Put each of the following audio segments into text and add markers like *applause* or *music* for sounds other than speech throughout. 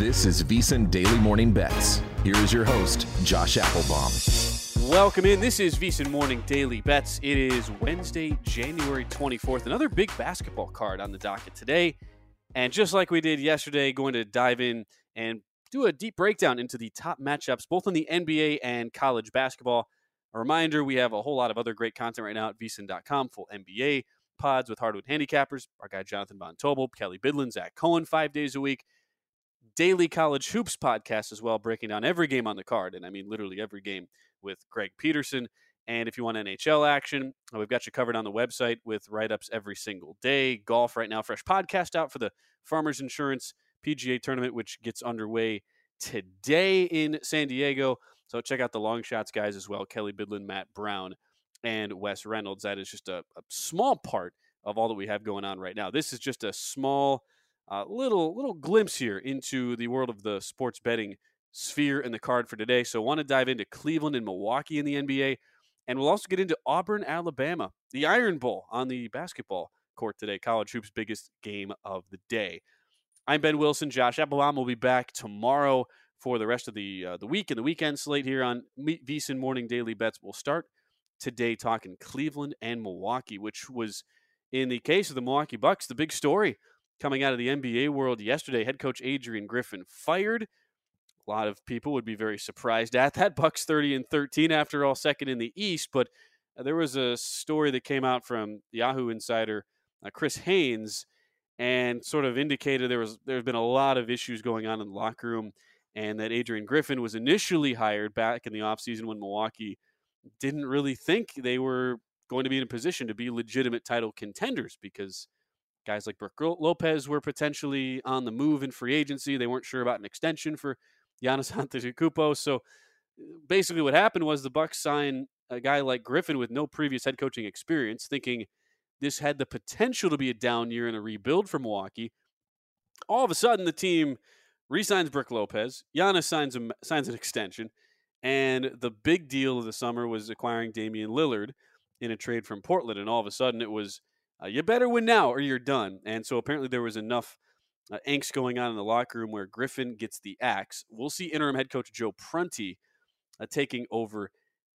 This is VSiN Daily Morning Bets. Here is your host, Josh Applebaum. Welcome in. This is VSiN Morning Daily Bets. It is Wednesday, January 24th. Another big basketball card on the docket today. And just like we did yesterday, going to dive in and do a deep breakdown into the top matchups, both in the NBA and college basketball. A reminder we have a whole lot of other great content right now at vsin.com, full NBA pods with hardwood handicappers, our guy Jonathan Von Tobel, Kelly Bidlin, Zach Cohen, five days a week. Daily College Hoops podcast as well, breaking down every game on the card. And I mean, literally every game with Greg Peterson. And if you want NHL action, uh, we've got you covered on the website with write ups every single day. Golf right now, fresh podcast out for the Farmers Insurance PGA tournament, which gets underway today in San Diego. So check out the long shots guys as well Kelly Bidlin, Matt Brown, and Wes Reynolds. That is just a, a small part of all that we have going on right now. This is just a small uh, little little glimpse here into the world of the sports betting sphere and the card for today. So, want to dive into Cleveland and Milwaukee in the NBA, and we'll also get into Auburn, Alabama, the Iron Bowl on the basketball court today. College hoops' biggest game of the day. I'm Ben Wilson. Josh Applebaum will be back tomorrow for the rest of the uh, the week and the weekend slate here on VSiN Morning Daily Bets. We'll start today talking Cleveland and Milwaukee, which was in the case of the Milwaukee Bucks the big story coming out of the NBA world yesterday. Head coach Adrian Griffin fired. A lot of people would be very surprised at that. *laughs* Bucks 30 and 13 after all, second in the East. But uh, there was a story that came out from Yahoo insider uh, Chris Haynes and sort of indicated there was there's been a lot of issues going on in the locker room and that Adrian Griffin was initially hired back in the offseason when Milwaukee didn't really think they were going to be in a position to be legitimate title contenders because – Guys like Brook Lopez were potentially on the move in free agency. They weren't sure about an extension for Giannis *laughs* Antetokounmpo. So uh, basically, what happened was the Bucks signed a guy like Griffin with no previous head coaching experience, thinking this had the potential to be a down year and a rebuild for Milwaukee. All of a sudden, the team re-signs Brook Lopez. Giannis signs a, signs an extension, and the big deal of the summer was acquiring Damian Lillard in a trade from Portland. And all of a sudden, it was uh, you better win now or you're done. And so apparently there was enough uh, angst going on in the locker room where Griffin gets the axe. We'll see interim head coach Joe Prunty uh, taking over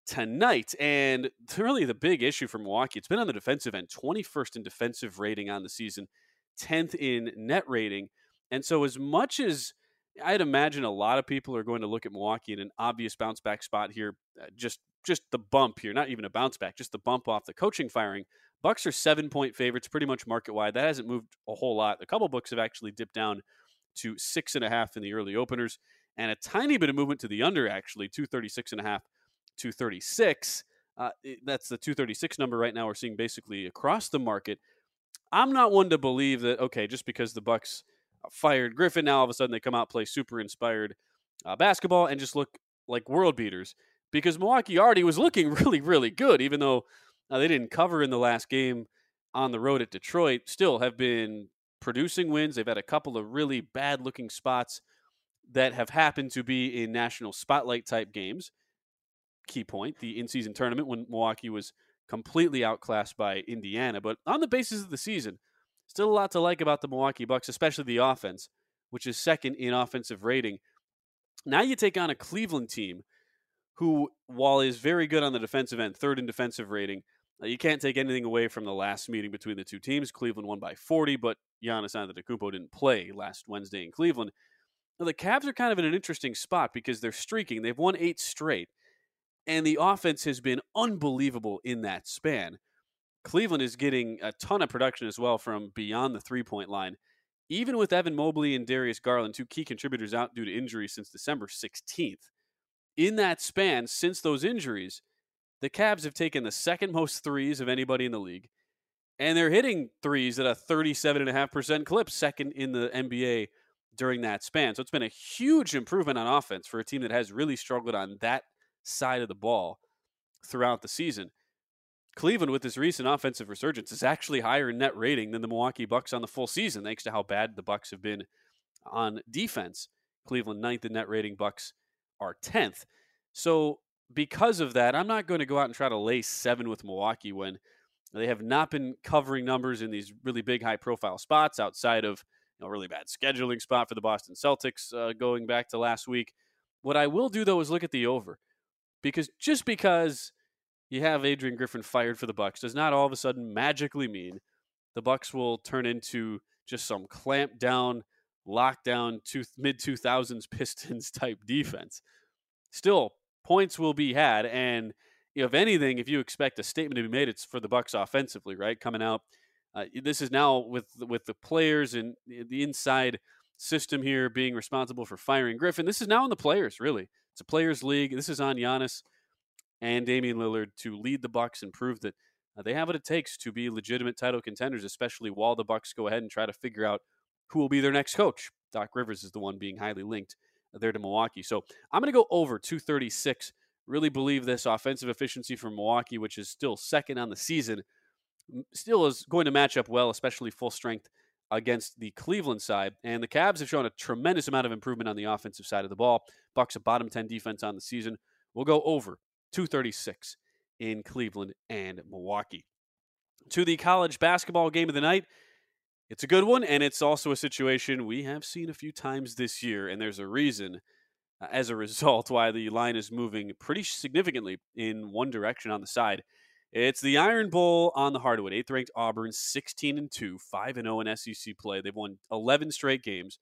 tonight. And really the big issue for Milwaukee, it's been on the defensive end, 21st in defensive rating on the season, 10th in net rating. And so as much as I'd imagine a lot of people are going to look at Milwaukee in an obvious bounce back spot here, uh, just just the bump here, not even a bounce back, just the bump off the coaching firing. Bucks are seven point favorites, pretty much market wide. That hasn't moved a whole lot. A couple books have actually dipped down to six and a half in the early openers, and a tiny bit of movement to the under, actually, 236 and a half, 236. Uh, that's the 236 number right now. We're seeing basically across the market. I'm not one to believe that, okay, just because the Bucks fired Griffin, now all of a sudden they come out, play super inspired uh, basketball, and just look like world beaters. Because Milwaukee already was looking *laughs* really, really good, even though now, they didn't cover in the last game on the road at Detroit, still have been producing wins. They've had a couple of really bad looking spots that have happened to be in national spotlight type games. Key point the in season tournament when Milwaukee was completely outclassed by Indiana. But on the basis of the season, still a lot to like about the Milwaukee Bucks, especially the offense, which is second in offensive rating. Now you take on a Cleveland team who, while is very good on the defensive end, third in defensive rating, Uh, you can't take anything away from the last meeting between the two teams. Cleveland won by 40, but Giannis Antetokounmpo didn't play last Wednesday in Cleveland. Now, the Cavs are kind of in an interesting spot because they're streaking. They've won eight straight, and the offense has been unbelievable in that span. Cleveland is getting a ton of production as well from beyond the three point line. Even with Evan Mobley and Darius Garland, two key contributors out due to injury since December 16th, in that span, since those injuries, the Cavs have taken the second most threes of anybody in the league, and they're hitting threes at a 37.5% clip, second in the NBA during that span. So it's been a huge improvement on offense for a team that has really struggled on that side of the ball throughout the season. Cleveland, with this recent offensive resurgence, is actually higher in net rating than the Milwaukee Bucks on the full season, thanks to how bad the Bucks have been on defense. Cleveland ninth in net rating, Bucks are tenth. So because of that, I'm not going to go out and try to lay seven with Milwaukee when they have not been covering numbers in these really big, high-profile spots outside of you know, really bad scheduling spot for the Boston Celtics uh, going back to last week. What I will do though is look at the over, because just because you have Adrian Griffin fired for the Bucks does not all of a sudden magically mean the Bucks will turn into just some clamp down, lockdown, mid 2000s *laughs* Pistons type defense. Still, points will be had, and if anything, if you expect a statement to be made, it's for the Bucks offensively, right? Coming out, uh, this is now with with the players and the inside system here being responsible for firing Griffin. This is now on the players, really. It's a players' league. This is on Giannis and Damian Lillard to lead the Bucks and prove that uh, they have what it takes to be legitimate title contenders, especially while the Bucks go ahead and try to figure out who will be their next coach. Doc Rivers is the one being highly linked there to Milwaukee. So I'm going to go over 236. Really believe this offensive efficiency from Milwaukee, which is still second on the season, still is going to match up well, especially full strength against the Cleveland side. And the Cavs have shown a tremendous amount of improvement on the offensive side of the ball. Bucks a bottom 10 defense on the season. We'll go over 236 in Cleveland and Milwaukee. To the college basketball game of the night. It's a good one, and it's also a situation we have seen a few times this year, and there's a reason, uh, as a result, *laughs* why the line is moving pretty significantly in one direction on the side. It's the Iron Bowl on the hardwood. Eighth ranked Auburn, 16 and 2, 5 and 0 in SEC play. They've won 11 straight games,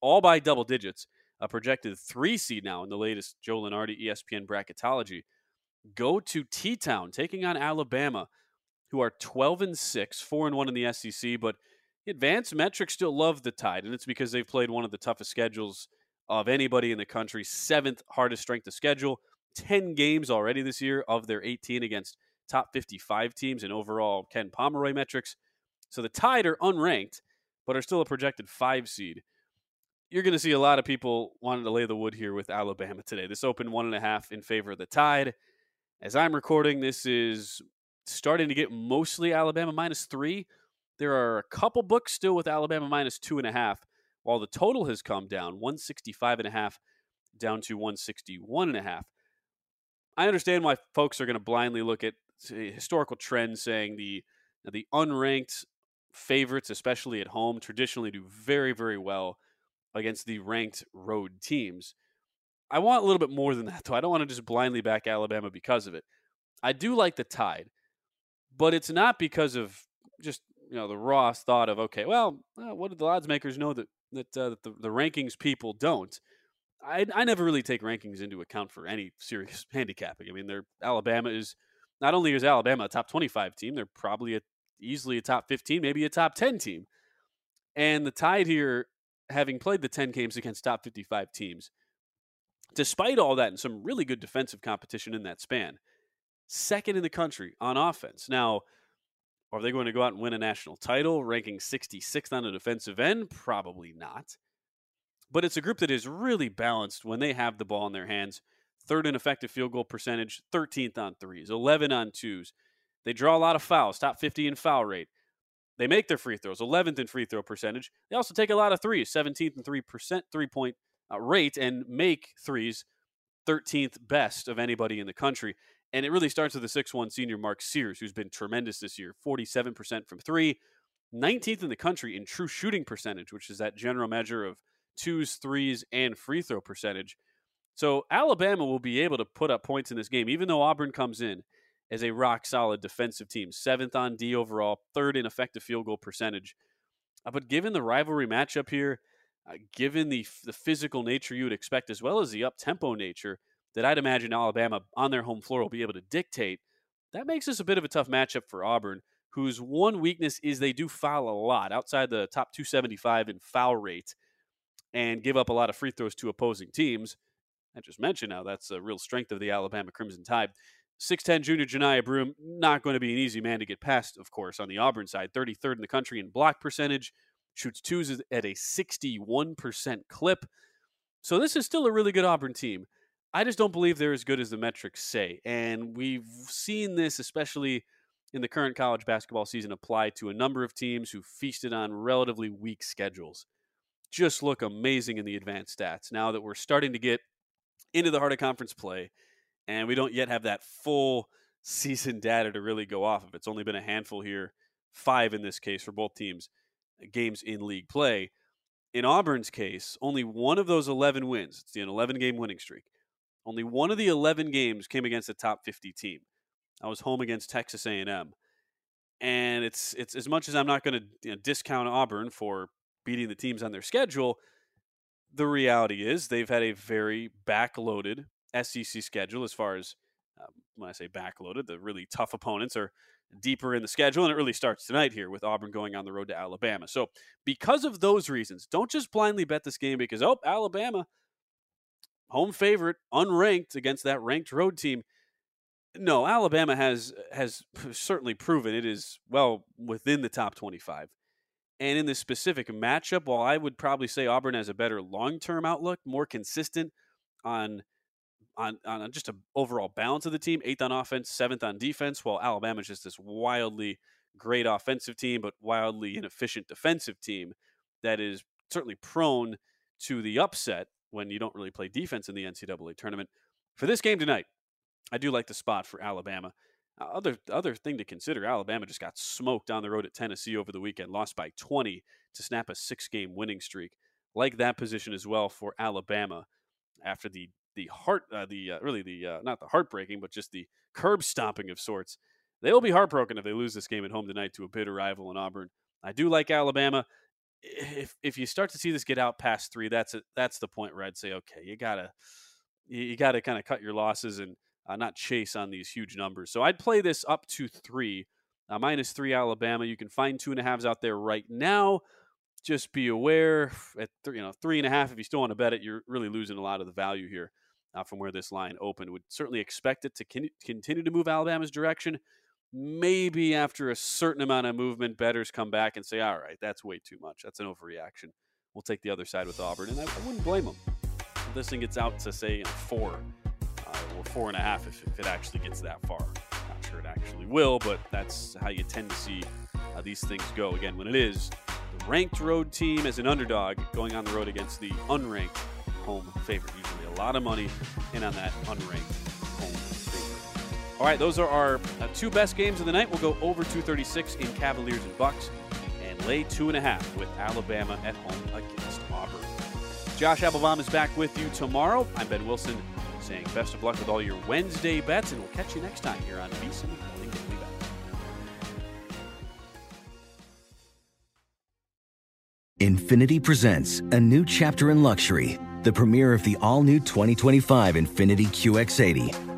all by double digits. A projected three seed now in the latest Joe Lunardi ESPN bracketology. Go to T Town, taking on Alabama, who are 12 and 6, 4 and 1 in the SEC, but advanced metrics still love the Tide, and it's because they've played one of the toughest schedules of anybody in the country, seventh hardest strength of schedule, 10 games already this year of their 18 against top 55 teams in overall Ken Pomeroy metrics. So the Tide are unranked, but are still a projected five seed. You're going to see a lot of people wanting to lay the wood here with Alabama today. This opened one and a half in favor of the Tide. As I'm recording, this is starting to get mostly Alabama minus three. There are a couple books still with Alabama minus two and a half, while the total has come down 165 and a half down to 161 and a half. I understand why folks are going to blindly look at historical trends saying the the unranked favorites, especially at home, traditionally do very, very well against the ranked road teams. I want a little bit more than that, though. I don't want to just blindly back Alabama because of it. I do like the tide, but it's not because of just you know the Ross thought of okay, well, uh, what do the odds makers know that that, uh, that the, the rankings people don't? I, I never really take rankings into account for any serious *laughs* handicapping. I mean, they're Alabama is not only is Alabama a top twenty five team, they're probably a, easily a top fifteen, maybe a top ten team. And the Tide here, having played the ten games against top fifty five teams, despite all that and some really good defensive competition in that span, second in the country on offense. Now are they going to go out and win a national title, ranking 66th on the defensive end? Probably not. But it's a group that is really balanced when they have the ball in their hands. Third in effective field goal percentage, 13th on threes, 11 on twos. They draw a lot of fouls, top 50 in foul rate. they make their free throws, 11th in free throw percentage. They also take a lot of threes, 17th and 3% three point uh, rate, and make threes 13th best of anybody in the country. And it really starts with the six-one senior Mark Sears, who's been tremendous this year 47% from three, 19th in the country in true shooting percentage, which is that general measure of twos, threes, and free throw percentage. So Alabama will be able to put up points in this game, even though Auburn comes in as a rock solid defensive team, seventh on D overall, third in effective field goal percentage. Uh, but given the rivalry matchup here, uh, given the the physical nature you would expect, as well as the up tempo nature that I'd imagine Alabama on their home floor will be able to dictate, that makes this a bit of a tough matchup for Auburn, whose one weakness is they do foul a lot, outside the top 275 in foul rate, and give up a lot of free throws to opposing teams. I just mentioned now that's a real strength of the Alabama Crimson Tide. 6'10 junior Johni Broome, not going to be an easy man to get past, of course, on the Auburn side. 33rd in the country in block percentage, shoots twos at a 61% clip. So this is still a really good Auburn team. I just don't believe they're as good as the metrics say. And we've seen this, especially in the current college basketball season, apply to a number of teams who feasted on relatively weak schedules. Just look amazing in the advanced stats now that we're starting to get into the heart of conference play and we don't yet have that full *laughs* season data to really go off of. It's only been a handful here, five in this case for both teams, uh, games in league play. In Auburn's case, only one of those 11 wins, it's an 11 game winning streak. Only one of the 11 games came against a top 50 team. I was home against Texas A&M. And it's it's as much as I'm not going to you know, discount Auburn for beating the teams on their schedule, the reality is they've had a very backloaded SEC schedule as far as um, when I say backloaded, the really tough opponents are deeper in the schedule, and it really starts tonight here with Auburn going on the road to Alabama. So, because of those reasons, don't just blindly bet this game because, oh, Alabama, home favorite, unranked against that ranked road team. No, Alabama has has *laughs* certainly proven it is well within the top 25. And in this specific matchup, while I would probably say Auburn has a better long-term outlook, more consistent on on, on just an overall balance of the team, eighth on offense, seventh on defense, while Alabama is just this wildly great offensive team, but wildly inefficient defensive team that is certainly prone to the upset when you don't really play defense in the NCAA tournament. For this game tonight, I do like the spot for Alabama. Uh, other other thing to consider: Alabama just got smoked on the road at Tennessee over the weekend, lost by 20 to snap a six-game winning streak. Like that position as well for Alabama after the the heart, uh, the uh, really the uh, not the heartbreaking, but just the curb stomping of sorts. They will be heartbroken if they lose this game at home tonight to a bitter rival in Auburn. I do like Alabama. If if you start to see this get out past three, that's a, that's the point where I'd say, okay, you gotta you gotta kind of cut your losses and uh, not chase on these huge numbers. So I'd play this up to three, uh, minus three Alabama. You can find two and a halves out there right now just be aware at th- you know three and a half. If you still want to bet it, you're really losing a lot of the value here uh, from where this line opened. Would certainly expect it to con- continue to move Alabama's direction. Maybe after a certain amount of movement, betters come back and say, "All right, that's way too much. That's an overreaction. We'll take the other side with Auburn," and I, I wouldn't blame them. This thing gets out to say know, four uh, or four and a half, if, if, it actually gets that far. Not sure it actually will, but that's how you tend to see these things go. Again, when it is the ranked road team as an underdog going on the road against the unranked home favorite. Usually a lot of money in on that unranked home favorite. All right, those are our uh, two best games of the night. We'll go over 236 in Cavaliers and Bucks and lay two and a half with Alabama at home against Auburn. Josh Applebaum is back with you tomorrow. I'm Ben Wilson saying best of luck with all your Wednesday bets, and we'll catch you next time here on Daily Infiniti presents a new chapter in luxury, the premiere of the all new 2025 Infiniti QX80,